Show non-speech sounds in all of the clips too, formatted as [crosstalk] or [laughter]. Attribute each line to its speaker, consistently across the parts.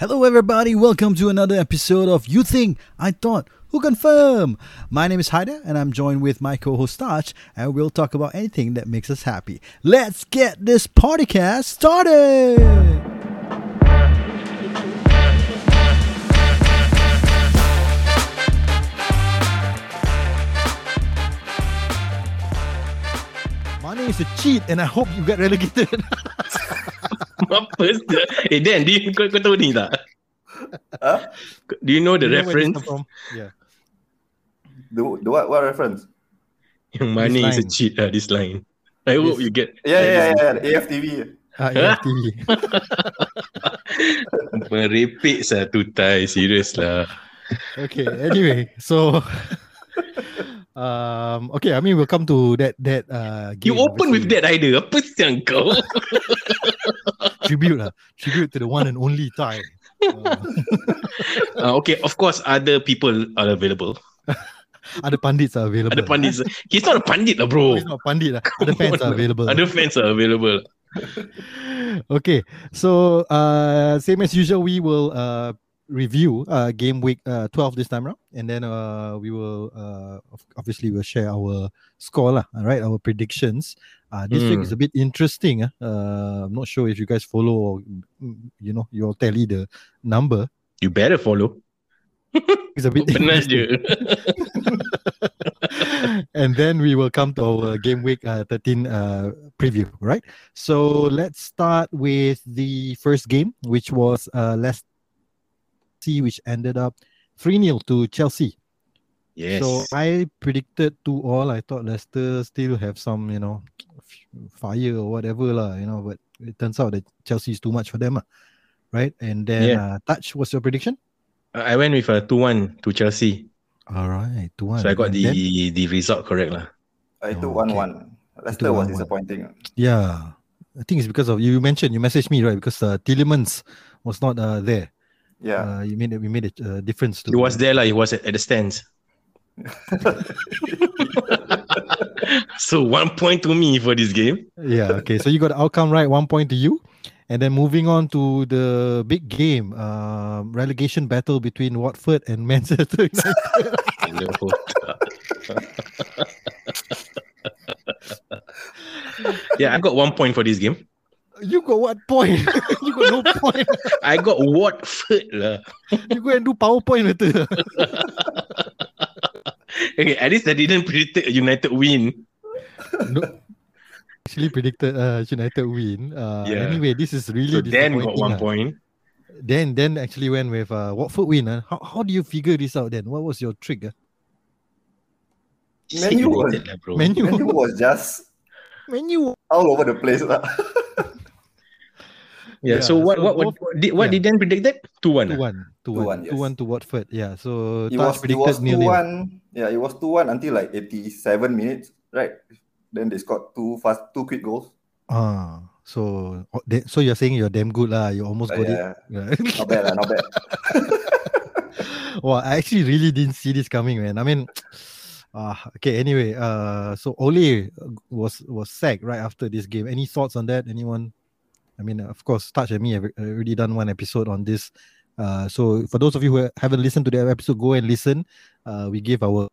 Speaker 1: Hello, everybody. Welcome to another episode of You Think I Thought Who Confirm. My name is Haida, and I'm joined with my co-host Taj, and we'll talk about anything that makes us happy. Let's get this podcast started. Mane is a cheat, and I hope you get relegated. [laughs]
Speaker 2: Apa sih? Eh Dan, do you, kau, kau tahu ni tak?
Speaker 3: Huh?
Speaker 2: Do you know the
Speaker 1: You know
Speaker 2: reference?
Speaker 1: from? Yeah.
Speaker 3: The, the what, what reference?
Speaker 2: Yang mana
Speaker 1: This
Speaker 2: is a cheat lah, this line. I hope
Speaker 1: This-
Speaker 2: you get
Speaker 3: Yeah, yeah, yeah, yeah. the AFTV.
Speaker 1: Ah, [laughs] yeah, TV. [laughs]
Speaker 2: merepek satu tai, serius lah.
Speaker 1: okay anyway so [laughs] um okay i mean we'll come to that that uh
Speaker 2: You
Speaker 1: game,
Speaker 2: open with
Speaker 1: obviously.
Speaker 2: that idea. Apa siang kau?
Speaker 1: Tribute lah tribute to the one and only Thai uh,
Speaker 2: okay, of course, other people are available. [laughs]
Speaker 1: other pandits are available
Speaker 2: Ada pandit. He's not a pandit lah, bro.
Speaker 1: he's not a pandit lah. other fans are available
Speaker 2: Other fans are available. [laughs]
Speaker 1: okay so uh same as usual we will uh review uh game week uh 12 this time around and then uh we will uh obviously we'll share our score lah all right our predictions uh this week
Speaker 2: Mm.
Speaker 1: is a bit interesting ah. uh i'm not sure if you guys follow or mm, you know you'll tally the number
Speaker 2: You better follow. [laughs]
Speaker 1: it's a bit [laughs] and then we will come to our game week uh, 13 uh, preview, right? So let's start with the first game, which was uh, Leicester, which ended up 3 0 to Chelsea.
Speaker 2: Yes.
Speaker 1: So I predicted 2 all. I thought Leicester still have some, you know, fire or whatever, lah, you know, but it turns out that Chelsea is too much for them, ah, right? And then,
Speaker 2: Yeah.
Speaker 1: uh, Touch, what's your prediction?
Speaker 2: I went with a 2-1 to Chelsea.
Speaker 1: All right, 2 1.
Speaker 2: So I got the the result correct lah.
Speaker 3: I
Speaker 1: Oh,
Speaker 3: took
Speaker 1: okay.
Speaker 3: 1 1. Leicester was disappointing.
Speaker 1: Yeah, I think it's because of you mentioned you messaged me right because uh, Tillemans was not uh, there.
Speaker 3: Yeah.
Speaker 1: Uh, you made it, we made a uh, difference to.
Speaker 2: He was there lah. He was at, at the stands. [laughs] so one point to me for this game.
Speaker 1: Yeah. Okay. So you got the outcome right. One point to you. And then moving on to the big game, um, relegation battle between Watford and Manchester [laughs] United.
Speaker 2: Yeah, I got one point for this game.
Speaker 1: You got what point? [laughs] you got no point.
Speaker 2: I got Watford lah.
Speaker 1: You go and do PowerPoint later. [laughs]
Speaker 2: Okay, at least I didn't predict a United win.
Speaker 1: no. Actually predicted uh, United win. Uh,
Speaker 2: Yeah.
Speaker 1: Anyway, this is really
Speaker 2: So Dan got one
Speaker 1: ah.
Speaker 2: point.
Speaker 1: then then actually went with uh, Watford win. Uh. How how do you figure this out then? What was your trick? Uh?
Speaker 3: Man was,
Speaker 2: Predicted lah, bro.
Speaker 1: Menu
Speaker 3: Man was just
Speaker 1: menu.
Speaker 3: all over the place. lah. [laughs]
Speaker 2: Yeah,
Speaker 1: Yeah,
Speaker 2: so what
Speaker 1: so
Speaker 2: what what,
Speaker 1: both-
Speaker 2: did what
Speaker 1: yeah.
Speaker 2: did Dan predict that? 2-1.
Speaker 1: Two
Speaker 2: ah?
Speaker 1: one, two one,
Speaker 3: 2-1,
Speaker 1: two
Speaker 3: yes.
Speaker 1: one to Watford. Yeah. So
Speaker 3: It
Speaker 1: Taj
Speaker 3: was, it
Speaker 1: predicted
Speaker 3: was 2
Speaker 1: nil nil.
Speaker 3: 1. Yeah, it was 2 1 until like 87 minutes, right? Then they scored two fast, two quick goals.
Speaker 1: Ah. So oh, so you're saying you're damn good lah. You almost
Speaker 3: Uh,
Speaker 1: got
Speaker 3: yeah,
Speaker 1: it. [laughs] Yeah.
Speaker 3: not bad, lah, not bad. [laughs]
Speaker 1: well, I actually really didn't see this coming, man. I mean, uh, [tsk] okay. Anyway, uh, so Ole was was sacked right after this game. Any thoughts on that? Anyone? I mean, of course, Touch and me have already done one episode on this. Uh, so for those of you who haven't listened to the episode, go and listen. Uh, we give our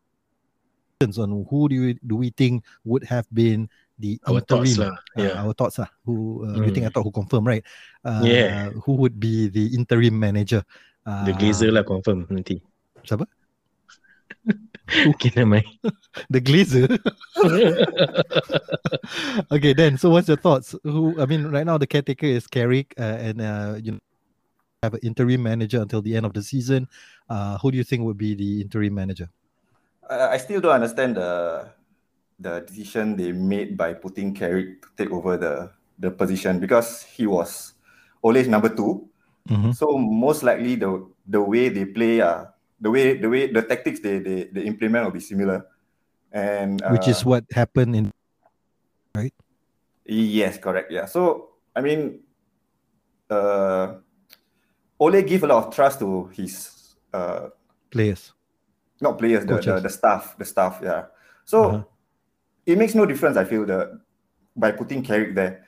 Speaker 1: opinions on who do we do we think would have been the
Speaker 2: Our
Speaker 1: interim,
Speaker 2: thoughts lah.
Speaker 1: uh,
Speaker 2: Yeah.
Speaker 1: our thoughts lah. Who uh, you think I
Speaker 2: Mm.
Speaker 1: thought who confirm right? Uh,
Speaker 2: Yeah.
Speaker 1: Who would be the interim manager?
Speaker 2: The
Speaker 1: Uh,
Speaker 2: Glazer lah confirm nanti.
Speaker 1: Siapa? [laughs]
Speaker 2: okay, never mind. [laughs]
Speaker 1: The Glazer. [laughs] okay, then. So, what's your thoughts? Who? I mean, right now the caretaker is Carrick, uh, and uh, you know, have an interim manager until the end of the season. Uh, who do you think would be the interim manager?
Speaker 3: I, I still don't understand the the decision they made by putting Carrick to take over the the position because he was always number two.
Speaker 1: Mhm.
Speaker 3: So most likely the the way they play, uh, the way the way the tactics they they, they implement will be similar. And uh,
Speaker 1: Which is what happened in.
Speaker 3: Right yes, correct. Yeah. So I mean, uh, Ole give a lot of trust to his uh,
Speaker 1: Players.
Speaker 3: not players, the, the,
Speaker 1: Coaches.
Speaker 3: the staff, the staff, yeah. So
Speaker 1: Uh-huh.
Speaker 3: it makes no difference, I feel, the by putting Carrick there.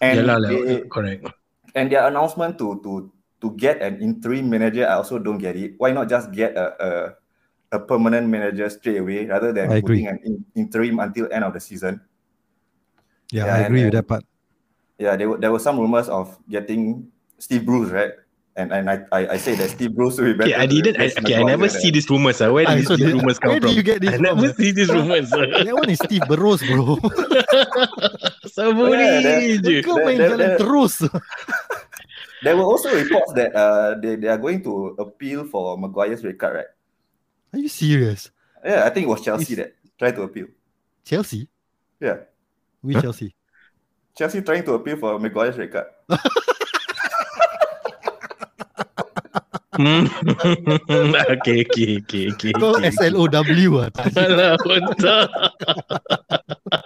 Speaker 3: And
Speaker 2: yeah lah, lah,
Speaker 3: they-
Speaker 2: correct.
Speaker 3: and their announcement to to to get an interim manager, I also don't get it. Why not just get a a, a permanent manager straight away rather than
Speaker 1: I agree.
Speaker 3: putting an in, interim until end of the season?
Speaker 1: Yeah,
Speaker 3: Yeah,
Speaker 1: I
Speaker 3: and
Speaker 1: agree with that part.
Speaker 3: Yeah, there were there were some rumors of getting Steve Bruce, right? And and I I, I say that Steve Bruce will be better.
Speaker 2: Okay, I didn't. I, okay, I never see these rumors. Uh. Where
Speaker 1: Ah,
Speaker 2: did
Speaker 1: so
Speaker 2: these rumors come
Speaker 1: where do you get this
Speaker 2: I never
Speaker 1: uh?
Speaker 2: see these rumors. [laughs]
Speaker 1: That one is Steve Bruce, bro. [laughs]
Speaker 2: Saburi
Speaker 3: Yeah, that-
Speaker 2: je.
Speaker 1: Kau
Speaker 3: That-
Speaker 1: main jalan terus.
Speaker 3: There were also reports that uh they, they are going to appeal for Maguire's red card, right?
Speaker 1: Are you serious?
Speaker 3: Yeah, I think it was Chelsea
Speaker 1: Is-
Speaker 3: that tried to appeal.
Speaker 1: Chelsea?
Speaker 3: Yeah.
Speaker 1: Which Chelsea?
Speaker 3: Chelsea trying to appeal for Maguire's red card. [laughs]
Speaker 2: Hmm. [laughs] okay, okay, okay, okay.
Speaker 1: Kau
Speaker 2: okay.
Speaker 1: SLOW ah.
Speaker 2: Alah, [laughs] otak.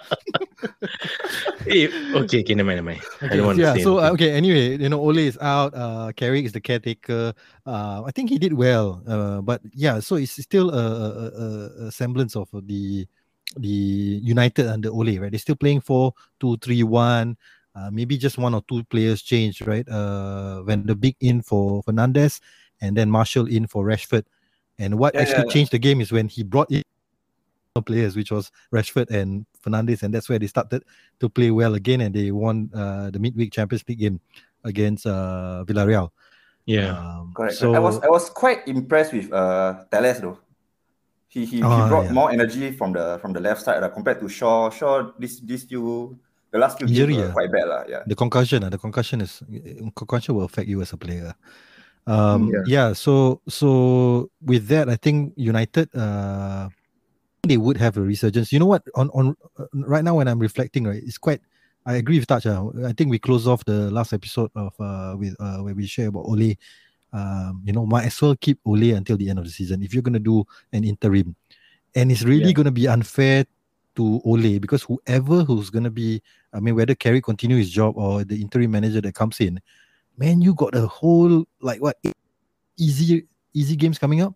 Speaker 2: eh, okay, okay, never mind, never mind. I don't want to
Speaker 1: yeah,
Speaker 2: say
Speaker 1: so uh, okay. Anyway, you know, Ole is out. Uh, Carrick is the caretaker. Uh, I think he did well. Uh, but yeah, so it's still a, a, a, a semblance of the the United under Ole, right? They're still playing four two three one. Uh, maybe just one or two players changed, right? Uh, when the big in for Fernandes and then Martial in for Rashford. And what
Speaker 3: Yeah,
Speaker 1: actually
Speaker 3: yeah.
Speaker 1: changed the game is when he brought in players, which was Rashford and Fernandes, and that's where they started to play well again, and they won uh, the midweek Champions League game against uh, Villarreal.
Speaker 2: yeah.
Speaker 1: Um,
Speaker 3: Correct.
Speaker 1: So
Speaker 3: I was I was quite impressed with uh Telles though. He he, he
Speaker 1: Ah,
Speaker 3: brought
Speaker 1: yeah.
Speaker 3: more energy from the from the left side uh, compared to Shaw. Shaw this this few the last few
Speaker 1: Injury,
Speaker 3: games were
Speaker 1: ah.
Speaker 3: quite bad lah. Yeah.
Speaker 1: the concussion, uh, the concussion is concussion will affect you as a player. Um,
Speaker 2: Yeah.
Speaker 1: yeah. So so with that, I think United uh, they would have a resurgence. You know what? On on uh, right now when I'm reflecting, right, it's quite. I agree with Touch. Uh, I think we close off the last episode of uh, with uh, where we share about Ole. Um, you know, might as well keep Ole until the end of the season if you're gonna do an interim, and it's really
Speaker 2: Yeah.
Speaker 1: gonna be unfair to Ole because whoever who's gonna be, I mean, whether Carrick continue his job or the interim manager that comes in, man, you got a whole like what easy easy games coming up.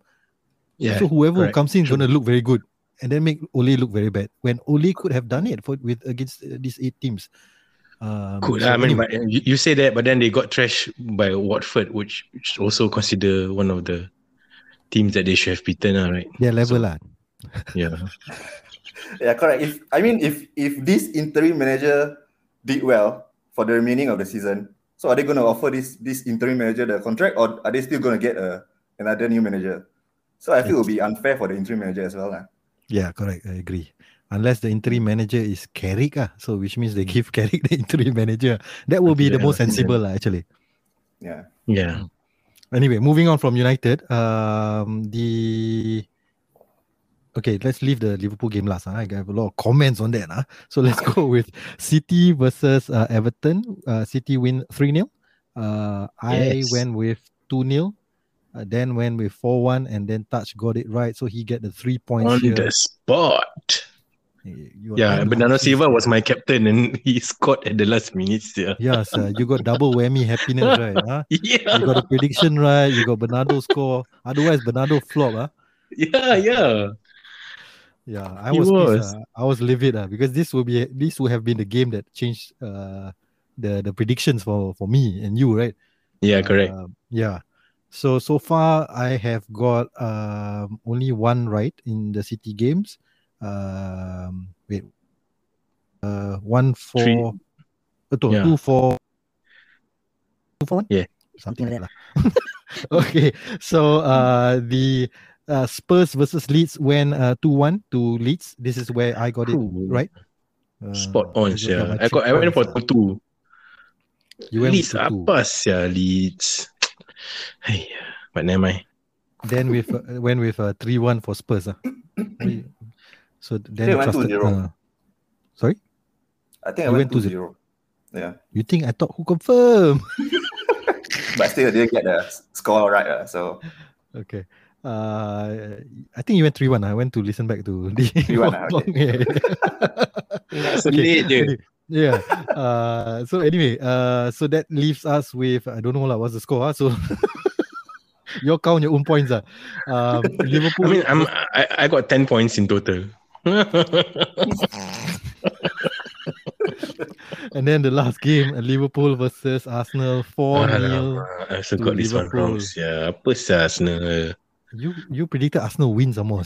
Speaker 2: Yeah.
Speaker 1: so whoever
Speaker 2: correct,
Speaker 1: comes in is gonna look very good, and then make Ole look very bad when Ole could have done it for with against uh, these eight teams. Um,
Speaker 2: Cool.
Speaker 1: so
Speaker 2: I mean,
Speaker 1: anyway,
Speaker 2: but you, you say that, but then they got trashed by Watford, which, which also consider one of the teams that they should have beaten, uh, right?
Speaker 1: their level
Speaker 2: so-
Speaker 1: lah.
Speaker 2: Yeah. [laughs]
Speaker 3: Yeah, correct. If I mean if if this interim manager did well for the remaining of the season, so are they going to offer this this interim manager the contract, or are they still going to get a another new manager? So I feel it will be unfair for the interim manager as well. lah.
Speaker 1: Yeah, correct. I agree. Unless the interim manager is Carrick, ah, so which means they give [laughs] Carrick the interim manager. That will be the most sensible, lah, actually.
Speaker 3: Yeah.
Speaker 2: Yeah.
Speaker 1: Anyway, moving on from United, um, the okay, let's leave the Liverpool game last. Huh? I have a lot of comments on that. Huh? So let's go [laughs] with City versus uh, Everton. Uh, City win 3 0. Uh, I
Speaker 2: Yes.
Speaker 1: went with 2 0. Uh, then went with 4 1, and then Touch got it right. So he get the three points
Speaker 2: On
Speaker 1: here.
Speaker 2: the spot.
Speaker 1: You
Speaker 2: Yeah, Bernardo Silva was my captain and [laughs] he scored at the last minutes. Yeah.
Speaker 1: Yes, uh, you got double whammy happiness, right? Huh? [laughs]
Speaker 2: Yeah.
Speaker 1: You got a prediction right. You got Bernardo score. Otherwise, Bernardo flop. Huh?
Speaker 2: Yeah, yeah.
Speaker 1: Yeah, I
Speaker 2: He
Speaker 1: was, pissed,
Speaker 2: was.
Speaker 1: uh, I was livid uh, because this will be this would have been the game that changed uh, the the predictions for for me and you, right?
Speaker 2: Yeah, correct.
Speaker 1: Uh, yeah. So so far I have got um, only one right in the City games. Um, wait, uh, one for
Speaker 2: Three.
Speaker 1: uh, two,
Speaker 2: Yeah.
Speaker 1: two for two for one.
Speaker 2: Yeah.
Speaker 1: something like that. lah. [laughs] okay, so uh, the uh, Spurs versus Leeds went uh, two one to Leeds. This is where I got it
Speaker 2: Cool.
Speaker 1: right. Uh,
Speaker 2: Spot on,
Speaker 1: I got- got
Speaker 2: yeah. I got. I went for two
Speaker 1: uh.
Speaker 2: two.
Speaker 1: You went
Speaker 2: Leeds
Speaker 1: with two.
Speaker 2: apa sia Leeds. Hey, but never mind.
Speaker 1: Then with uh, went with uh, three one for Spurs. Uh. [coughs] so then
Speaker 3: They
Speaker 1: you
Speaker 3: went
Speaker 1: trusted.
Speaker 3: 2-0.
Speaker 1: Uh, sorry,
Speaker 3: I think I
Speaker 1: You
Speaker 3: went
Speaker 1: went
Speaker 3: 2 0. Yeah.
Speaker 1: you think I thought who confirm? [laughs]
Speaker 3: But still, I didn't get the score right. Uh, so
Speaker 1: okay. Uh, I think you went three one. I went to listen back to the
Speaker 3: 3-1, ah, [laughs] okay.
Speaker 1: yeah, yeah.
Speaker 2: Sedih je.
Speaker 1: Yeah. Uh, so anyway, uh, so that leaves us with I don't know lah what's the score. Ah, so [laughs] your count your own points. Ah, um, Liverpool.
Speaker 2: I mean, I'm. I, I got ten points in total. [laughs]
Speaker 1: And then the last game, uh, Liverpool versus Arsenal, 4 0.
Speaker 2: Alamak, I also got this one wrong. Yeah, apa Arsenal?
Speaker 1: You you predicted Arsenal wins, some more.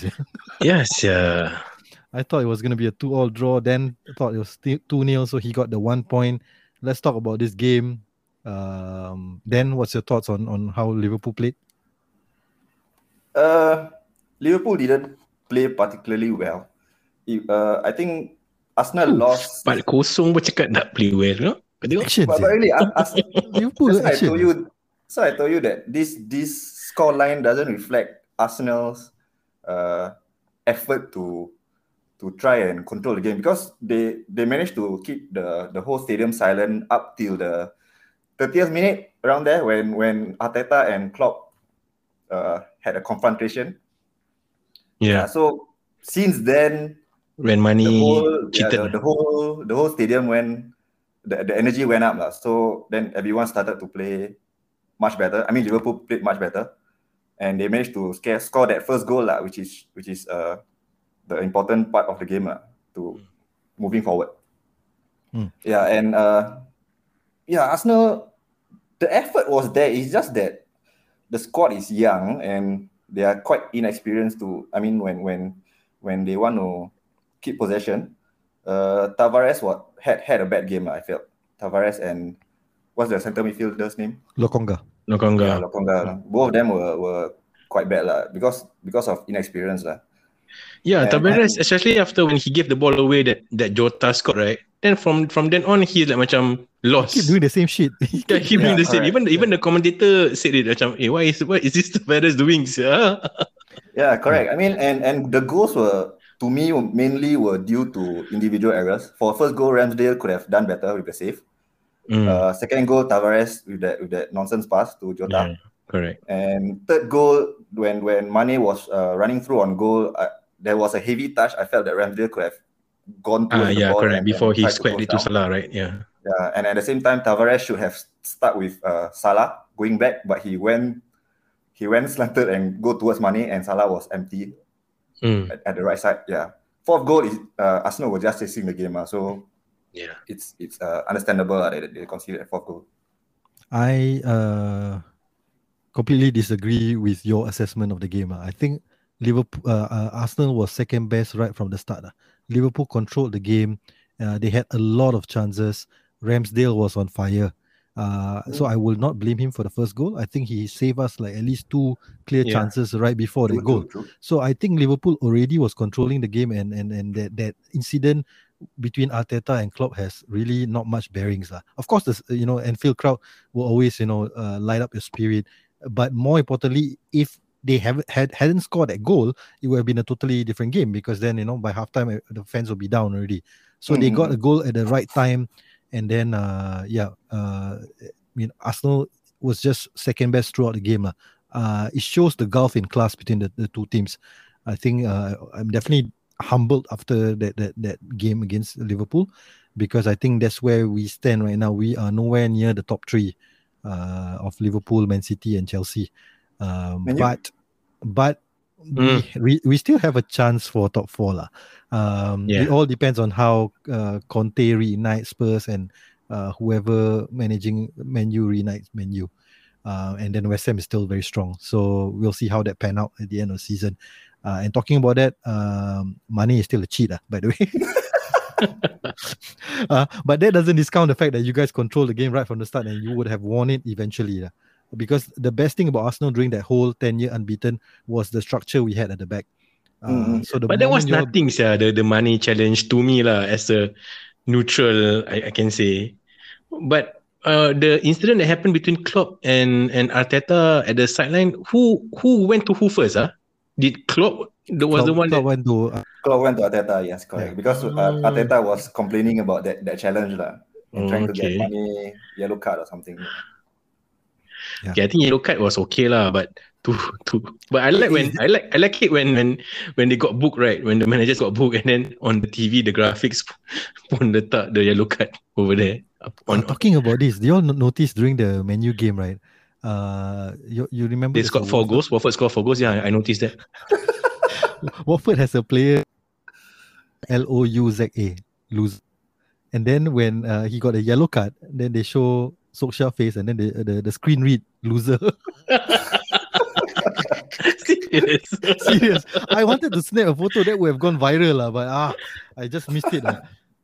Speaker 2: Yes, yeah.
Speaker 1: I thought it was going to be a 2 all draw. Then I thought it was 2 0, so he got the one point. Let's talk about this game. Um, then, what's your thoughts on, on how Liverpool played?
Speaker 3: Uh, Liverpool didn't play particularly well. It- uh, I think Arsenal lost.
Speaker 2: Empat kosong pun cakap tak play well, no? Kau tengok?
Speaker 1: Action.
Speaker 3: But,
Speaker 1: sia.
Speaker 3: but really, Ar- Ars- [laughs]
Speaker 1: Liverpool
Speaker 3: that's why I told you. So I told you that this this score line doesn't reflect Arsenal's uh, effort to to try and control the game because they they managed to keep the the whole stadium silent up till the 30th minute around there when when Arteta and Klopp uh, had a confrontation.
Speaker 2: Yeah,
Speaker 3: So since then,
Speaker 2: when
Speaker 3: Mane
Speaker 2: the
Speaker 3: whole yeah, the, the whole the whole stadium went the, the energy went up lah. So then everyone started to play much better. I mean Liverpool played much better, and they managed to scare, score that first goal lah, which is which is uh the important part of the game lah, to moving forward.
Speaker 1: Hmm.
Speaker 3: Yeah, and uh yeah, Arsenal the effort was there. It's just that the squad is young and they are quite inexperienced to I mean when when when they want to keep possession. Uh, Tavares what had had a bad game. I felt Tavares and what's the center midfielder's name?
Speaker 1: Lokonga.
Speaker 2: No Konga.
Speaker 3: Lokonga. Both of them were, were quite bad lah because because of inexperience lah.
Speaker 2: Yeah,
Speaker 3: And-
Speaker 2: Tavares, especially after when he gave the ball away that that Jota scored, right? Then from from then on, he's like macam lost.
Speaker 1: Keep doing the same shit. [laughs]
Speaker 2: Yeah, he doing
Speaker 3: Yeah,
Speaker 2: the same.
Speaker 3: correct.
Speaker 2: Even even the commentator said it macam, eh, why is what is this Tavares doing? sia?" [laughs]
Speaker 3: Yeah, correct. I mean, and and the goals were to me mainly were due to individual errors. For first goal, Ramsdale could have done better with the save.
Speaker 2: Mm,
Speaker 3: Uh, second goal, Tavares with that with that nonsense pass to Jota.
Speaker 2: yeah, correct.
Speaker 3: And third goal, when when Mane was uh, running through on goal, uh, there was a heavy touch. I felt that Ramsdale could have gone
Speaker 2: Ah,
Speaker 3: towards the
Speaker 2: yeah,
Speaker 3: ball
Speaker 2: correct. Before he
Speaker 3: tried to
Speaker 2: squared it to. Salah, right? Yeah.
Speaker 3: Yeah, and at the same time, Tavares should have stuck with uh, Salah going back, but he went he went slanted and go towards Mane, and Salah was empty
Speaker 2: Mm,
Speaker 3: at, at the right side. Yeah, fourth goal is uh, Arsenal were just chasing the game, uh, so
Speaker 2: yeah.
Speaker 3: it's it's uh, understandable uh, that they conceded a fourth goal.
Speaker 1: I uh, completely disagree with your assessment of the game. ah. I think Liverpool, uh, uh, Arsenal was second best right from the start. ah. Liverpool controlled the game. Uh, they had a lot of chances. Ramsdale was on fire. Uh, so I will not blame him for the first goal. I think he saved us like at least two clear
Speaker 2: Yeah.
Speaker 1: chances right before the goal. So I think Liverpool already was controlling the game, and and and that that incident between Arteta and Klopp has really not much bearings. lah. Of course, the you know Anfield crowd will always you know uh, light up your spirit, but more importantly, if they haven't had hadn't scored that goal, it would have been a totally different game because then you know by halftime uh, the fans will be down already. So they got a goal at the right time, and then uh, yeah, uh, I mean Arsenal was just second best throughout the game. Uh, it shows the gulf in class between the, the two teams. I think uh, I'm definitely humbled after that, that that game against Liverpool because I think that's where we stand right now. We are nowhere near the top three uh, of Liverpool, Man City, and Chelsea. Um, but but we, we we still have a chance for top four lah. Um,
Speaker 2: Yeah.
Speaker 1: It all depends on how uh, Conte reunites Spurs and uh, whoever managing Menu reunites Man U. Uh, and then West Ham is still very strong. So we'll see how that pan out at the end of the season. Uh, and talking about that, um, Mane is still a cheat, ah, by the way. [laughs] [laughs] uh, but that doesn't discount the fact that you guys control the game right from the start and you would have won it eventually. Because the best thing about Arsenal during that whole 10 year unbeaten was the structure we had at the back. Uh,
Speaker 3: Mhm.
Speaker 1: So the
Speaker 2: But that was
Speaker 1: moment you all-
Speaker 2: nothing, sia. The the Mane challenge to me lah, as a neutral, I, I can say. But uh, the incident that happened between Klopp and and Arteta at the sideline, who who went to who first? Ah, did Klopp? That was the one
Speaker 1: Klopp
Speaker 2: that.
Speaker 1: went to uh,
Speaker 3: Klopp went to Arteta, yes, correct.
Speaker 1: Yeah.
Speaker 3: Because uh,
Speaker 2: Oh.
Speaker 3: Arteta was complaining about that, that challenge lah, and trying to
Speaker 2: Okay.
Speaker 3: get Mane yellow card or something.
Speaker 2: Okay, I think yellow card was okay lah, but to to but I like when I like I like it when when when they got booked right when the managers got booked and then on the TV the graphics [laughs] pun letak the yellow card over there
Speaker 1: Uh,
Speaker 2: on
Speaker 1: talking about this, do you all notice during the menu game, right? Uh, you, you remember
Speaker 2: they scored four goals. Watford scored four goals. Yeah, I noticed that. [laughs]
Speaker 1: Watford has a player L O U Z A lose. And then when uh, he got a yellow card, then they show Solskjaer face, and then the the, the screen read loser.
Speaker 2: Serious. [laughs]
Speaker 1: Serious. I wanted to snap a photo that would have gone viral, lah, but ah, I just missed it. lah.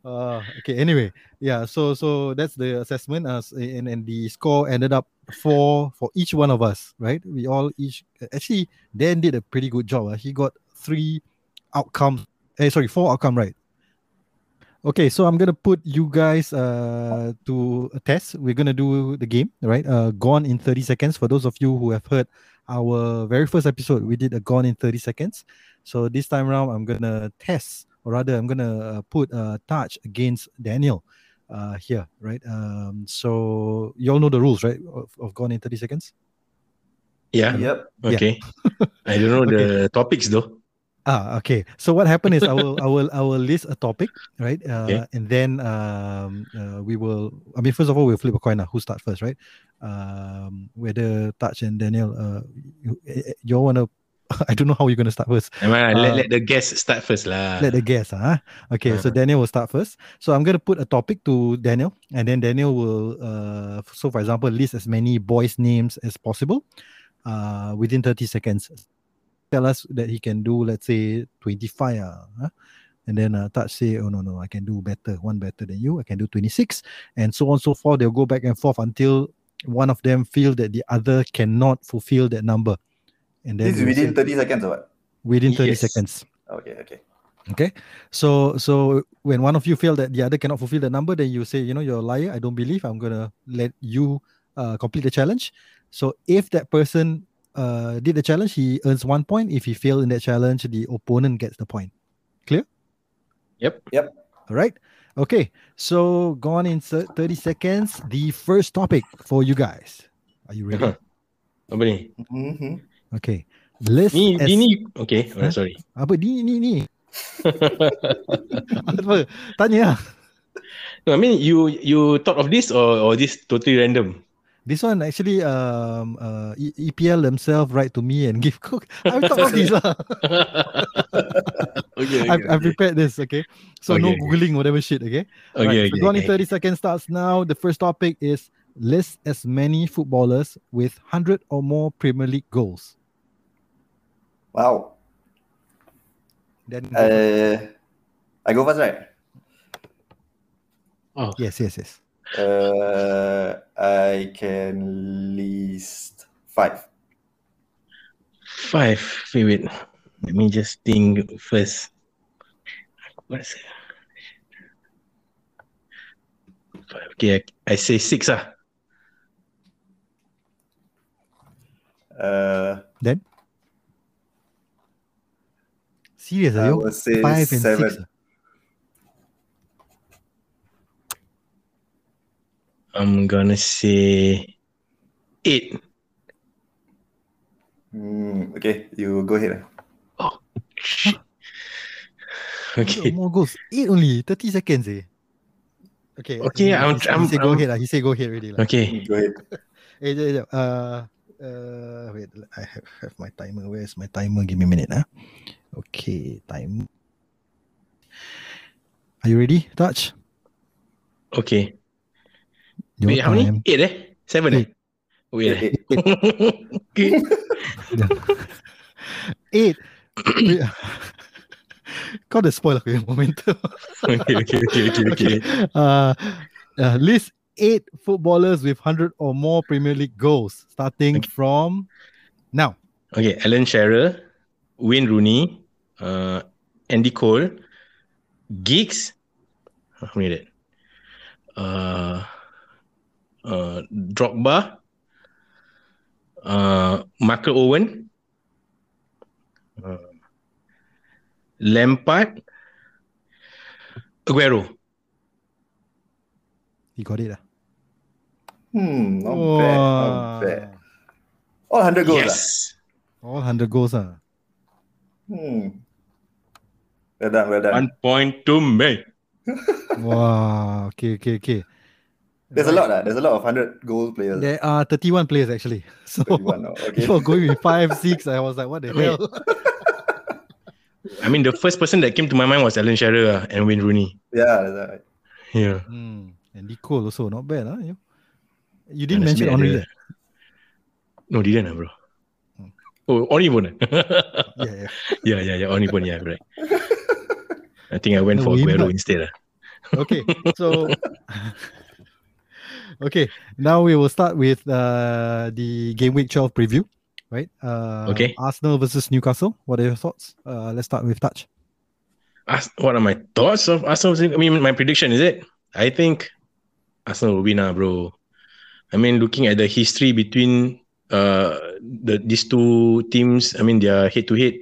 Speaker 1: Uh, okay. Anyway, yeah. So so that's the assessment. As and and the score ended up four for each one of us. Right. We all each actually Dan did a pretty good job. ah. He got three outcomes. Eh, sorry, four outcome right. Okay, so I'm gonna put you guys uh to a test. We're gonna do the game, right? Uh, gone in 30 seconds. For those of you who have heard our very first episode, we did a gone in 30 seconds. So this time around, I'm gonna test, or rather, I'm gonna uh, put uh, touch against Daniel uh, here, right? Um, so you all know the rules, right? Of, of gone in 30 seconds.
Speaker 2: Yeah.
Speaker 3: Yep.
Speaker 2: Okay. [laughs] I don't know the topics though.
Speaker 1: Ah, okay. So what happened is I will I will I will list a topic, right? Uh,
Speaker 2: Okay.
Speaker 1: And then um, uh, we will. I mean, first of all, we'll flip a coin. Now. Who start first, right? Um, whether Touch and Daniel, uh, you, you all wanna. [laughs] I don't know how you're gonna start first.
Speaker 2: Am I, let,
Speaker 1: Uh,
Speaker 2: let the guest start first lah.
Speaker 1: Let the guess, huh? Okay, so
Speaker 2: Uh-huh.
Speaker 1: Daniel will start first. So I'm gonna put a topic to Daniel, and then Daniel will. Uh, so for example, list as many boys' names as possible, uh, within 30 seconds. Tell us that he can do, let's say, 25. Uh, huh? And then uh, Touch say, oh no, no, I can do better, one better than you. I can do 26. And so on and so forth. They'll go back and forth until one of them feel that the other cannot fulfill that number. And then
Speaker 3: This is within
Speaker 1: say-
Speaker 3: 30 seconds or what?
Speaker 1: within 30
Speaker 2: Yes.
Speaker 1: seconds.
Speaker 3: Okay, okay.
Speaker 1: Okay. So so when one of you feel that the other cannot fulfill the number, then you say, you know, you're a liar. I don't believe. I'm gonna let you uh, complete the challenge. So if that person uh, did the challenge, he earns one point. If he failed in that challenge, the opponent gets the point. Clear?
Speaker 2: Yep.
Speaker 1: All right. Okay. So gone in thir- 30 seconds. The first topic for you guys. Are you ready? [laughs]
Speaker 2: Apa ni?
Speaker 3: Mm-hmm.
Speaker 1: Okay. List
Speaker 2: Ni,
Speaker 1: as-
Speaker 2: ni. Okay. Oh,
Speaker 1: Huh?
Speaker 2: sorry.
Speaker 1: apa ni ni ni? [laughs] apa? Tanya. lah.
Speaker 2: no, I mean, you you thought of this or, or this totally random?
Speaker 1: This one actually, um, uh, E- EPL themselves write to me and [laughs] give cook. I thought of this lah.
Speaker 2: okay, [laughs] okay,
Speaker 1: I've, I've prepared this. Okay, so no
Speaker 2: Okay, okay.
Speaker 1: googling whatever shit. Okay.
Speaker 2: Okay,
Speaker 1: Right,
Speaker 2: okay,
Speaker 1: so only
Speaker 2: okay.
Speaker 1: thirty seconds starts now. The first topic is list as many footballers with hundred or more Premier League goals.
Speaker 3: Wow.
Speaker 1: Then
Speaker 3: Uh, I go first, right?
Speaker 2: Oh,
Speaker 1: yes, yes, yes.
Speaker 3: Uh, I can list five.
Speaker 2: five. Wait, wait. Let me just think first. What's Five. Okay, I, I say six ah.
Speaker 3: Uh,
Speaker 1: Serious,
Speaker 3: I
Speaker 1: are you?
Speaker 3: will say
Speaker 1: Five and
Speaker 3: seven.
Speaker 1: six.
Speaker 2: I'm gonna say eight.
Speaker 3: Hmm, okay, you go ahead.
Speaker 2: Shit.
Speaker 1: Hundred
Speaker 2: Okay.
Speaker 1: More goals. Eight only. Thirty seconds, eh? Okay.
Speaker 2: Okay, I'm-
Speaker 1: he,
Speaker 2: I'm-
Speaker 1: he say go
Speaker 2: I'm-
Speaker 1: ahead. lah. He say go ahead already. lah.
Speaker 2: Okay.
Speaker 3: Go ahead. [laughs]
Speaker 1: Eh, jap, jap. Uh, uh, wait, I have, have my timer. Where's my timer? Give me a minute. Huh? Okay, time. Are you ready? Touch.
Speaker 2: Okay. Wait, how many? Eight eh? Seven eh? Wait eh? okay. [laughs]
Speaker 1: Eight. Wait. Kau dah spoil aku yang momentum. [laughs]
Speaker 2: okay, okay, okay, okay, okay.
Speaker 1: Uh, uh, list eight footballers with 100 or more Premier League goals, starting
Speaker 2: Okay.
Speaker 1: from now.
Speaker 2: Okay, Alan Shearer, Wayne Rooney, uh, Andy Cole, Giggs, how many that? Uh, uh, Drogba, uh, Michael Owen, uh, Lampard, Aguero.
Speaker 1: You got it. ah?
Speaker 3: Hmm, not bad, not bad. All 100 goals.
Speaker 2: yes.
Speaker 1: All 100 goals. Ah.
Speaker 3: ah? Hmm. Well done, well done.
Speaker 2: One point to me. [laughs]
Speaker 1: Wow. Okay, okay, okay.
Speaker 3: There's a lot, ah. there's a lot of 100 goal players.
Speaker 1: There are 31 players actually. [laughs] So
Speaker 3: 31 now, okay. [laughs]
Speaker 1: you're going with five, six. I was like, what the hell?
Speaker 2: I mean, the first person that came to my mind was Alan Shearer uh, and Wayne Rooney.
Speaker 3: Yeah, that's right.
Speaker 2: Yeah.
Speaker 1: Mm. Andy Cole also not bad, huh? You, you didn't
Speaker 2: Yeah,
Speaker 1: mention
Speaker 2: that's
Speaker 1: Henri there.
Speaker 2: No, didn't ah, bro.
Speaker 1: Hmm.
Speaker 2: Oh, Oni pun. ah?
Speaker 1: Yeah, yeah.
Speaker 2: yeah, yeah, yeah. Oni pun, yeah, right. I think I went
Speaker 1: No,
Speaker 2: for
Speaker 1: we
Speaker 2: Aguero
Speaker 1: not-
Speaker 2: instead. ah.
Speaker 1: Okay, so [laughs] okay, now we will start with uh, the game week 12 preview, right? Uh,
Speaker 2: Okay.
Speaker 1: Arsenal versus Newcastle. What are your thoughts? Uh, let's start with Touch.
Speaker 2: Ars- what are my thoughts of Arsenal? I mean, my prediction is it? I think Arsenal will win, ah, bro. I mean, looking at the history between uh the these two teams, I mean, their head to head,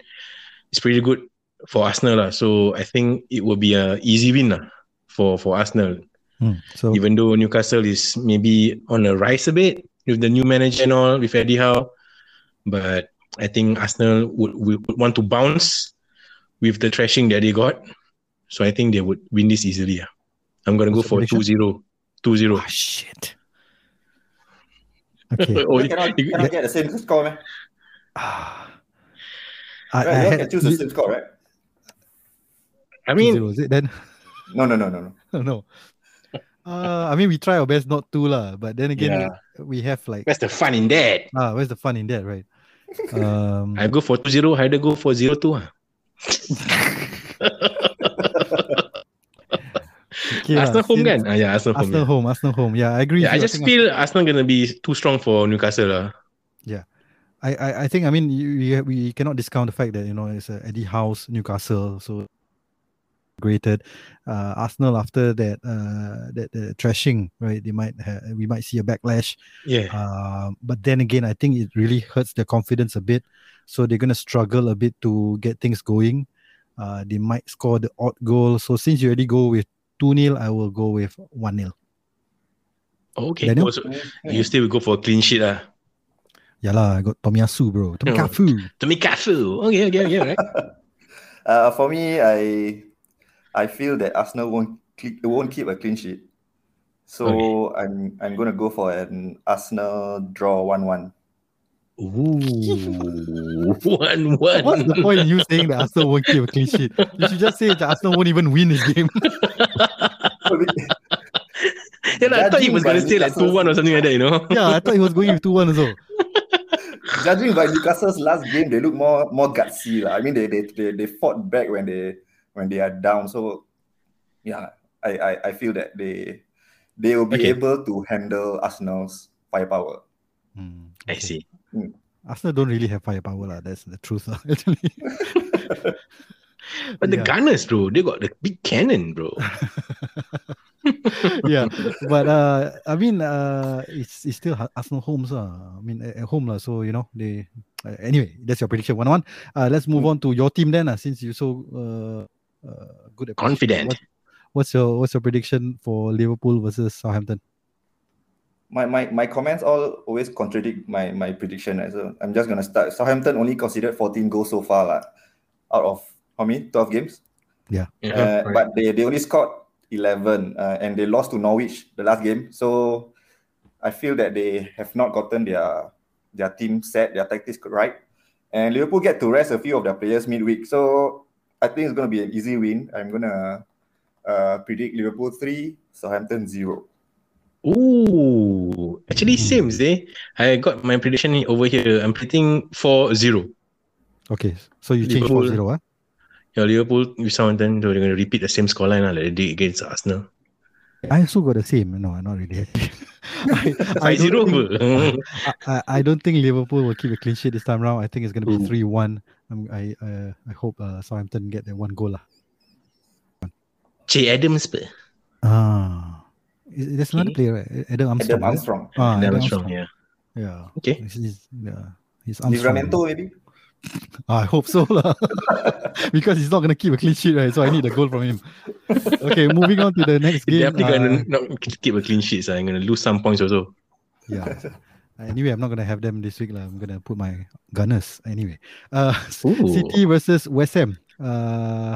Speaker 2: it's pretty good for Arsenal, lah. So I think it will be a easy win, lah, for for Arsenal.
Speaker 1: Hmm, So
Speaker 2: Even though Newcastle is maybe on a rise a bit with the new manager and all with Eddie Howe, but I think Arsenal would, would want to bounce with the thrashing that they got. So I think they would win this easily. ah. I'm gonna
Speaker 1: What's
Speaker 2: go for
Speaker 1: your
Speaker 2: 2-0. 2-0.
Speaker 1: Ah, shit. Okay. [laughs]
Speaker 2: Oh,
Speaker 3: You cannot,
Speaker 2: you-
Speaker 3: cannot get the same score, man.
Speaker 1: Ah. I,
Speaker 3: Right,
Speaker 1: I
Speaker 3: you
Speaker 1: had
Speaker 3: can choose the same score, right?
Speaker 2: I mean,
Speaker 1: 2-0, is it then?
Speaker 3: No, no, no, no, no. [laughs]
Speaker 1: no. Uh, I mean, we try our best not to lah, but then again,
Speaker 2: Yeah.
Speaker 1: we have like
Speaker 2: where's the fun in that?
Speaker 1: ah, where's the fun in that, right? Um, [laughs]
Speaker 2: I go for 2-0, Haider go for 0-2. ah. [laughs]
Speaker 1: okay lah,
Speaker 2: Arsenal home
Speaker 1: since-
Speaker 2: kan? Ah, yeah, Arsenal home.
Speaker 1: Arsenal
Speaker 2: yeah.
Speaker 1: home, Arsenal home. Yeah, I agree.
Speaker 2: Yeah, I just
Speaker 1: think
Speaker 2: feel Arsenal gonna be too strong for Newcastle. lah.
Speaker 1: I, I, I think I mean you, you, we cannot discount the fact that you know it's a Eddie Howe's Newcastle so graded uh, Arsenal after that uh, that uh, trashing right they might ha- we might see a backlash
Speaker 2: Yeah.
Speaker 1: uh, but then again I think it really hurts their confidence a bit so they're gonna struggle a bit to get things going uh, they might score the odd goal so since you already go with 2-0 I will go with 1-0
Speaker 2: okay.
Speaker 1: Daniel?
Speaker 2: Also, you still go for a clean sheet. ah.
Speaker 1: yeah lah I got Tomiyasu bro [laughs] Tomiyasu
Speaker 2: Tomikafu. Okay, okay, okay, right. [laughs]
Speaker 3: Uh, for me, I I feel that Arsenal won't keep, won't keep a clean sheet. So I'm I'm gonna go for an Arsenal draw one one.
Speaker 2: Ooh, [laughs] one one.
Speaker 1: What's the point in you saying that Arsenal won't keep a clean sheet? You should just say that Arsenal won't even win this game. [laughs]
Speaker 2: Yeah, lah, I thought he was gonna say like two one or something like that. You know.
Speaker 1: yeah, I thought he was going with 2 1 as well.
Speaker 3: Judging by Newcastle's last game, they look more more gutsy. lah. I mean, they, they they they fought back when they when they are down. So yeah, I I, I feel that they they will be
Speaker 2: Okay.
Speaker 3: able to handle Arsenal's firepower.
Speaker 2: I
Speaker 1: okay.
Speaker 2: see.
Speaker 1: Arsenal don't really have firepower, lah. That's the truth, lah, [laughs] actually. [laughs]
Speaker 2: But the
Speaker 1: Yeah.
Speaker 2: Gunners, bro, they got the big cannon, bro. [laughs]
Speaker 1: yeah, but uh, I mean, uh, it's it's still Ha- Arsenal homes, uh. I mean, at, at home, lah. So you know, they. Uh, anyway, that's your prediction. One one. Uh, let's move on to your team then, uh, since you're so uh, uh good at
Speaker 2: Confident.
Speaker 1: What, what's your what's your prediction for Liverpool versus Southampton?
Speaker 3: my, my, my comments all always contradict my, my prediction. right? So I'm just gonna start. Southampton only considered 14 goals so far, lah, out of how many? 12 games.
Speaker 2: Yeah,
Speaker 3: Uh,
Speaker 2: right.
Speaker 3: But they, they only scored 11 uh, and they lost to Norwich the last game. So I feel that they have not gotten their their team set, their tactics right. And Liverpool get to rest a few of their players midweek. So I think it's going to be an easy win. I'm going to uh, predict Liverpool 3, Southampton 0.
Speaker 2: Ooh, actually, same, eh? I got my prediction over here. I'm predicting 4-0.
Speaker 1: Okay, so you change four
Speaker 2: Liverpool.
Speaker 1: zero, huh?
Speaker 2: Yeah, Liverpool with Southampton, so they're going to repeat the same scoreline lah, like they did against Arsenal.
Speaker 1: I also got the same. No, I'm not really happy. [laughs] I, I,
Speaker 2: 5-0
Speaker 1: don't think, [laughs] I, I, I don't think Liverpool will keep a clean sheet this time round. I think it's going to be
Speaker 2: Ooh.
Speaker 1: three one. I'm, I uh, I hope uh, Southampton get that one goal lah.
Speaker 2: Che Adams apa?
Speaker 1: Ah, Is- there's another
Speaker 2: Okay.
Speaker 1: player, right? Adam Armstrong.
Speaker 3: Adam
Speaker 1: right?
Speaker 3: Armstrong.
Speaker 1: Ah,
Speaker 2: Adam
Speaker 1: Adam
Speaker 2: Armstrong,
Speaker 1: Armstrong.
Speaker 2: yeah.
Speaker 1: Yeah.
Speaker 2: Okay.
Speaker 1: He's, he's, yeah. He's Armstrong.
Speaker 3: Livramento maybe?
Speaker 1: I hope so lah. [laughs] because he's not going to keep a clean sheet, right? So I need a goal from him. Okay, moving on to the next game.
Speaker 2: Definitely
Speaker 1: uh,
Speaker 2: going to not keep a clean sheet, so I'm going to lose some points also.
Speaker 1: yeah. Anyway, I'm not gonna have them this week. lah. I'm gonna put my gunners anyway. Uh, [laughs]
Speaker 2: Ooh.
Speaker 1: City versus West Ham. Uh,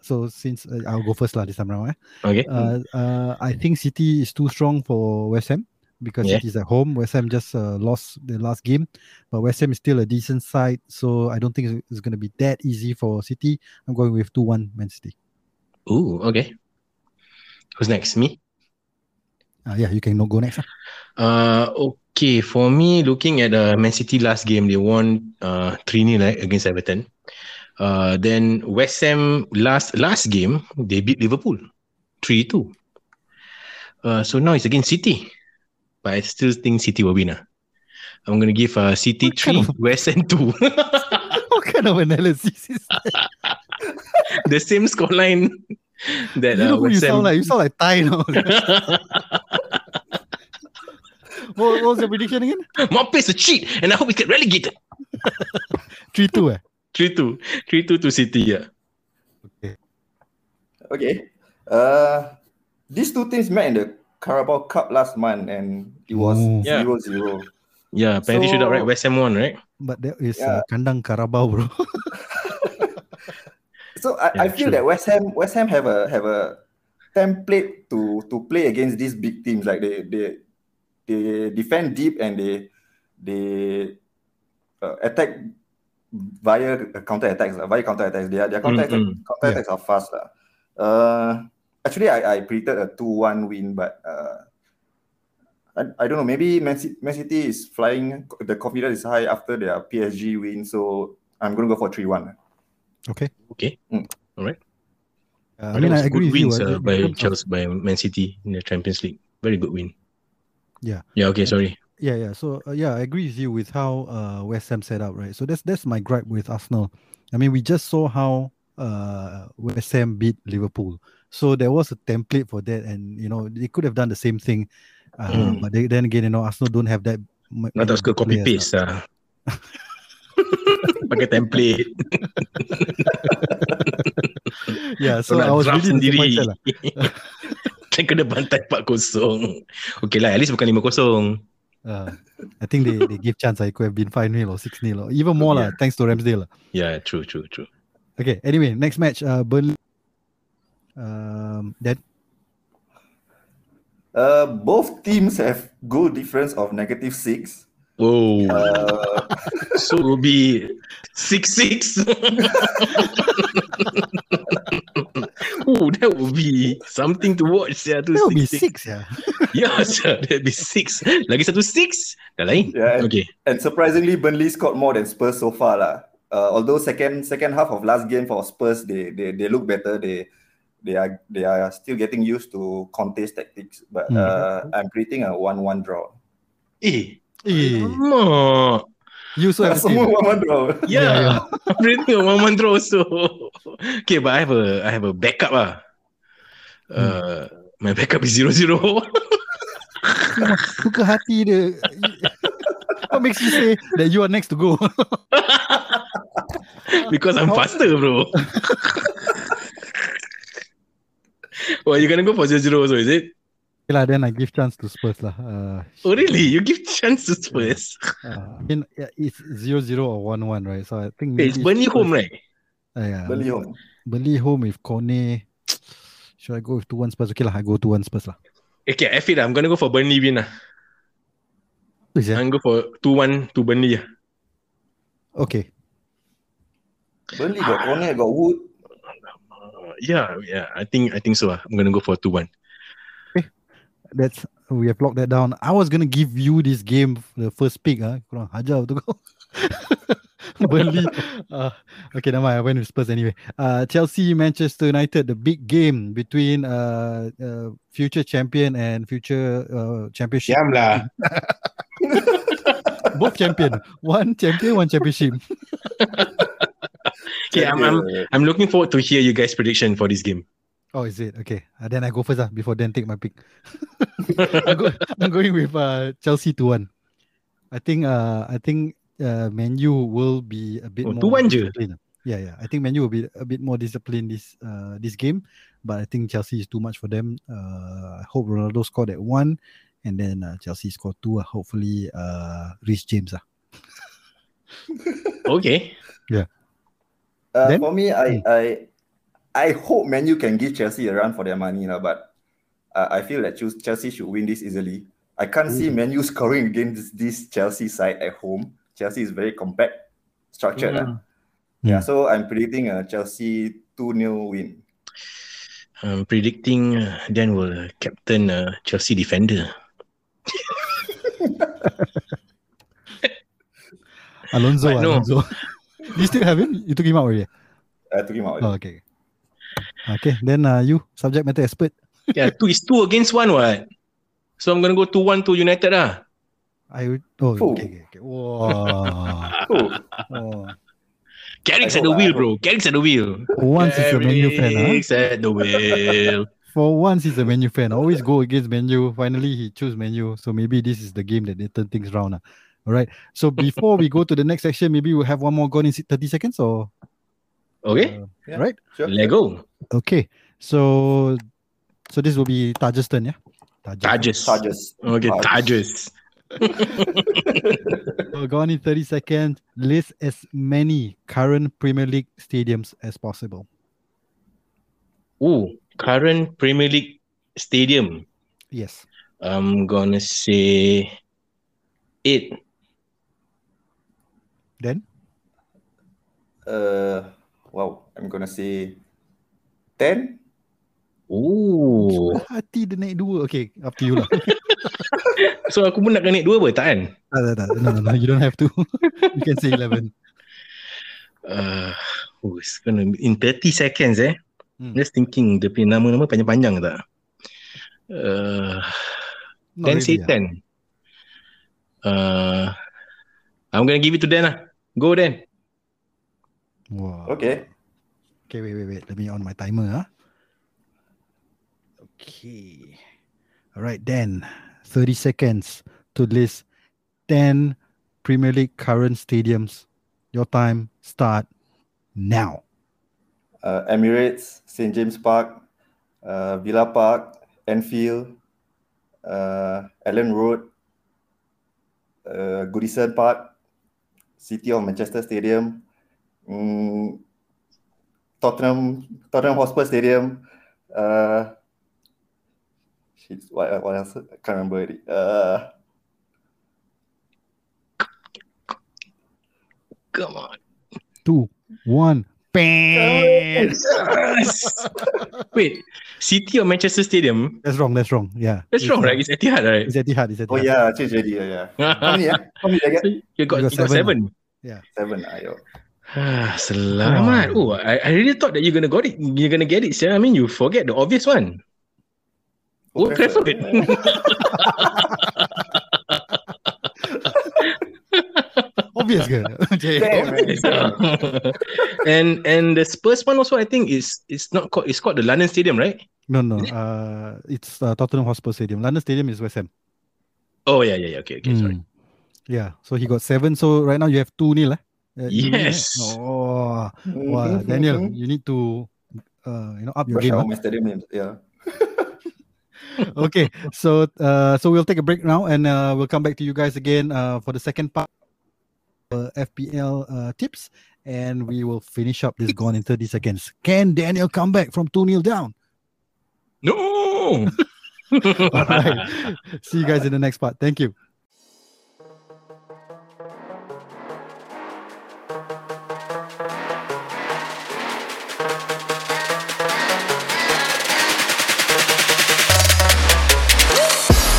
Speaker 1: so since uh, I'll go first lah this time round. Eh?
Speaker 2: Okay.
Speaker 1: Uh, uh, I think City is too strong for West Ham because
Speaker 2: Yeah.
Speaker 1: City's at home. West Ham just uh, lost the last game, but West Ham is still a decent side. So I don't think it's, it's gonna be that easy for City. I'm going with two one Man City.
Speaker 2: Ooh, okay. Who's next? Me?
Speaker 1: Uh, yeah, you can go next. ah.
Speaker 2: Uh, okay. For me, looking at uh, Man City last game, they won uh, 3 0 right, against Everton. Uh, then West Ham last last game, they beat Liverpool 3 2. Uh, so now it's against City. But I still think City will win. ah. I'm going to give uh, City
Speaker 1: What kind
Speaker 2: 3, West Ham 2. [laughs] [laughs]
Speaker 1: what kind of analysis is that?
Speaker 2: the same scoreline that
Speaker 1: you
Speaker 2: uh,
Speaker 1: know you
Speaker 2: West Ham.
Speaker 1: sound like? You sound like Ty now. [laughs] what, what was the prediction again?
Speaker 2: Mopes a cheat, and I hope we get relegated.
Speaker 1: 3 2. Eh?
Speaker 2: 3 2. 3 2 to City, yeah.
Speaker 1: Okay.
Speaker 3: Okay. Uh, these two teams met in the Carabao Cup last month, and it was
Speaker 1: Oh.
Speaker 2: Yeah.
Speaker 3: zero zero.
Speaker 2: Yeah, penalty
Speaker 3: So-
Speaker 2: shootout, right? West Ham won, right?
Speaker 1: But that is
Speaker 3: Yeah.
Speaker 1: uh, Kandang Carabao, bro. [laughs]
Speaker 3: So I,
Speaker 2: Yeah,
Speaker 3: I feel
Speaker 2: true.
Speaker 3: that West Ham West Ham have a have a template to to play against these big teams. Like they they they defend deep and they they uh, attack via counter attacks. Via counter attacks, their their counter
Speaker 2: Mm,
Speaker 3: counter attacks are fast. lah. Uh, actually, I, I predicted a two one win, but uh, I, I don't know. Maybe Man City, Man City is flying. The confidence is high after their PSG win, so I'm gonna go for three one.
Speaker 1: Okay.
Speaker 2: Okay.
Speaker 1: Uh, I
Speaker 2: But
Speaker 1: mean,
Speaker 2: that was
Speaker 1: I agree
Speaker 2: good
Speaker 1: with you.
Speaker 2: wins
Speaker 1: uh,
Speaker 2: uh, by
Speaker 1: terms
Speaker 2: Chelsea, by Man City in the Champions League. Very good win.
Speaker 1: Yeah.
Speaker 2: Yeah. Okay. Sorry.
Speaker 1: Yeah, yeah. So uh, yeah, I agree with you with how uh, West Ham set up, right? So that's that's my gripe with Arsenal. I mean, we just saw how uh, West Ham beat Liverpool. So there was a template for that, and you know they could have done the same thing. Uh,
Speaker 2: Mm.
Speaker 1: But they, then again, you know, Arsenal don't have that. m-
Speaker 2: Not suka
Speaker 1: good
Speaker 2: copy paste ah. [laughs] Pakai template.
Speaker 1: ah. [laughs] Yeah, so I was really disappointed [laughs] lah.
Speaker 2: Kan kena bantai 4-0. Okay lah, at least bukan 5-0.
Speaker 1: Uh, I think they, they give chance. I could have been five 0 or six 0 or even more lah.
Speaker 2: Yeah.
Speaker 1: Thanks to Ramsdale lah.
Speaker 2: Yeah, true, true, true.
Speaker 1: Okay. Anyway, next match. Uh, Burnley. Um, that
Speaker 3: Uh, both teams have goal difference of negative six.
Speaker 2: Whoa.
Speaker 3: Uh, [laughs]
Speaker 2: So it will be 6-6. Oh, that would be something to watch. Yeah, to
Speaker 1: that would be
Speaker 2: 6-6.
Speaker 1: six, [laughs] yeah.
Speaker 2: Yeah, sir. That'd be six. Lagi satu six. Dah lain.
Speaker 3: Yeah, and-
Speaker 2: Okay.
Speaker 3: and surprisingly, Burnley scored more than Spurs so far, lah. Uh, although second second half of last game for Spurs, they they, they look better. They they are they are still getting used to Conte's tactics. But
Speaker 1: Hmm.
Speaker 3: uh, I'm predicting a one-one draw.
Speaker 2: Eh.
Speaker 1: Eh. You so have
Speaker 3: Semua one-one draw.
Speaker 2: Yeah.
Speaker 1: Yeah,
Speaker 2: a one-one draw also. Okay, but I have a I have a backup ah. Uh, my backup is zero zero.
Speaker 1: Suka hati dia. What makes you say that you are next to go?
Speaker 2: because I'm faster, bro. [laughs] well, you're gonna go for zero zero also, is it?
Speaker 1: Okay lah, then I give chance to Spurs lah. Uh,
Speaker 2: Oh, really? You give chance to Spurs?
Speaker 1: uh, I mean, yeah, it's 0-0 or 1-1, right? So I think
Speaker 2: Hey, it's
Speaker 1: maybe
Speaker 2: Burnley home, right?
Speaker 1: Uh, yeah,
Speaker 3: Burnley home.
Speaker 1: Burnley home with Kone. Should I go with 2-1 Spurs? Okay lah, I go 2-1 Spurs lah.
Speaker 2: Okay, F it. lah. I'm gonna go for Burnley win. lah.
Speaker 1: Is it?
Speaker 2: I'm gonna go for 2-1 to Burnley. lah.
Speaker 1: Okay.
Speaker 3: Burnley got corner, got Wood.
Speaker 2: Uh, yeah, yeah. I think I think so. ah. I'm gonna go for 2-1.
Speaker 1: That's we have locked that down. I was gonna give you this game the first pick. Ah, kurang hajar betul kau. [laughs] Burnley. Uh, okay, never mind. I went with Spurs anyway. Uh, Chelsea, Manchester United, the big game between uh, uh future champion and future uh, championship.
Speaker 2: Diam lah. [laughs]
Speaker 1: Both champion. One champion, one championship. [laughs]
Speaker 2: Okay, I'm, I'm I'm looking forward to hear you guys' prediction for this game.
Speaker 1: Oh, is it? Okay. Uh, then I go first uh, before then take my pick. [laughs] I'm, go- I'm going with uh, Chelsea to one. I think uh I think uh Menu will be a bit
Speaker 2: Oh,
Speaker 1: more
Speaker 2: 2-1 je?
Speaker 1: disciplined. Yeah, yeah. I think Menu will be a bit more disciplined this uh this game, but I think Chelsea is too much for them. Uh, I hope Ronaldo scored at one, and then uh, Chelsea scored two. Uh, hopefully, uh, Reece James. Uh. [laughs]
Speaker 2: Okay. Yeah.
Speaker 3: Uh,
Speaker 1: Then?
Speaker 3: for me, I,
Speaker 1: Hmm.
Speaker 3: I I hope Manu can give Chelsea a run for their money now, but uh, I feel that Chelsea should win this easily. I can't see Manu scoring against this Chelsea side at home. Chelsea is very compact, structured.
Speaker 2: Mm.
Speaker 3: ah. Yeah, so I'm predicting a Chelsea 2 0 win.
Speaker 2: I'm predicting uh, Dan will uh, captain uh, Chelsea defender. [laughs]
Speaker 1: Alonso.
Speaker 2: But no.
Speaker 1: Alonso. [laughs] you still have him? You took him out already?
Speaker 3: I took him out.
Speaker 1: Oh, okay. Okay, then uh, you subject matter expert.
Speaker 2: yeah, two is two against one. What? So I'm gonna go two one to United lah.
Speaker 1: I would. Oh,
Speaker 3: Oh.
Speaker 1: okay, okay, okay. Wow.
Speaker 3: Oh,
Speaker 1: oh.
Speaker 2: Carrick's at the wheel, bro. Carrick's at the wheel.
Speaker 1: Once he's a Man U fan, huh?
Speaker 2: Carrick's at the wheel.
Speaker 1: For once he's a Man U fan. Always go against Man U. Finally, he choose Man U. So maybe this is the game that they turn things round. ah. All right. So before we go to the next section, maybe we'll have one more gone in 30 seconds or
Speaker 2: Okay,
Speaker 1: uh,
Speaker 3: Yeah.
Speaker 1: right?
Speaker 3: sure.
Speaker 2: let go.
Speaker 1: Okay. So so this will be Taj's turn, yeah?
Speaker 2: Tajes.
Speaker 3: Charges.
Speaker 2: Okay,
Speaker 3: Tajes.
Speaker 2: Tajes. [laughs]
Speaker 1: So gone in 30 seconds. List as many current Premier League stadiums as possible.
Speaker 2: Ooh, current Premier League stadium.
Speaker 1: Yes.
Speaker 2: I'm gonna say eight.
Speaker 1: Then
Speaker 3: Uh, wow, I'm gonna say 10.
Speaker 2: Ooh.
Speaker 1: hati dia naik dua. Okay, up to you lah. [laughs]
Speaker 2: So aku pun nak kena naik dua apa tak kan?
Speaker 1: tak, tak, tak. No, no, no. You don't have to. you can say 11.
Speaker 2: Uh, oh, it's gonna be in 30 seconds eh.
Speaker 1: Hmm.
Speaker 2: Just thinking dia punya nama-nama panjang-panjang tak? Uh,
Speaker 1: Not
Speaker 2: Dan say
Speaker 1: really, ah.
Speaker 2: 10. Uh, I'm gonna give it to Dan lah. Go Dan.
Speaker 1: Wow.
Speaker 3: Okay.
Speaker 1: Okay, wait, wait, wait. Let me on my timer. Huh? Okay. All right, then 30 seconds to list 10 Premier League current stadiums. Your time start now.
Speaker 3: Uh, Emirates, St. James Park, uh, Villa Park, Anfield, uh, Elland Road, uh, Goodison Park, City of Manchester Stadium, mm, Tottenham, Tottenham Hotspur Stadium, uh, shit, what, what else? I can't remember it. Uh,
Speaker 2: Come on.
Speaker 1: Two, one, bang.
Speaker 2: Wait, City of Manchester Stadium.
Speaker 1: That's wrong. That's wrong. Yeah.
Speaker 2: That's
Speaker 1: It's,
Speaker 2: wrong, right? It's Etihad, right?
Speaker 1: It's Etihad. It's Etihad.
Speaker 3: oh yeah, change already. Yeah, yeah. [laughs] How many? Yeah? How many get?
Speaker 2: So you got,
Speaker 1: You got
Speaker 2: you got
Speaker 1: seven.
Speaker 2: seven.
Speaker 3: Seven. Ayo.
Speaker 2: Ah, selamat. Oh, I, I really thought that you're gonna got it. You're gonna get it. sir. I mean, you forget the obvious one. Old Trafford. [laughs]
Speaker 1: Obvious ke? [laughs] Okay.
Speaker 3: Damn, man.
Speaker 2: and and the Spurs one also, I think is it's not called. It's called the London Stadium, right?
Speaker 1: No, no. Uh, it's uh, Tottenham Hotspur Stadium. London Stadium is West Ham.
Speaker 2: Oh yeah, yeah, yeah. Okay, okay. Sorry.
Speaker 1: Mm. Yeah. So he got seven. So right now you have two nil. Eh? Uh, you win, eh?
Speaker 2: Yes.
Speaker 1: Oh, wow, Daniel, you need to, uh, you know, up your
Speaker 3: Brush
Speaker 1: game.
Speaker 3: out my names. Yeah. [laughs] [laughs]
Speaker 1: okay, so uh, so we'll take a break now, and uh, we'll come back to you guys again uh, for the second part, uh, FPL uh, tips, and we will finish up this gone in thirty seconds. Can Daniel come back from two 0 down?
Speaker 2: No. [laughs]
Speaker 1: All right. See you guys in the next part. Thank you.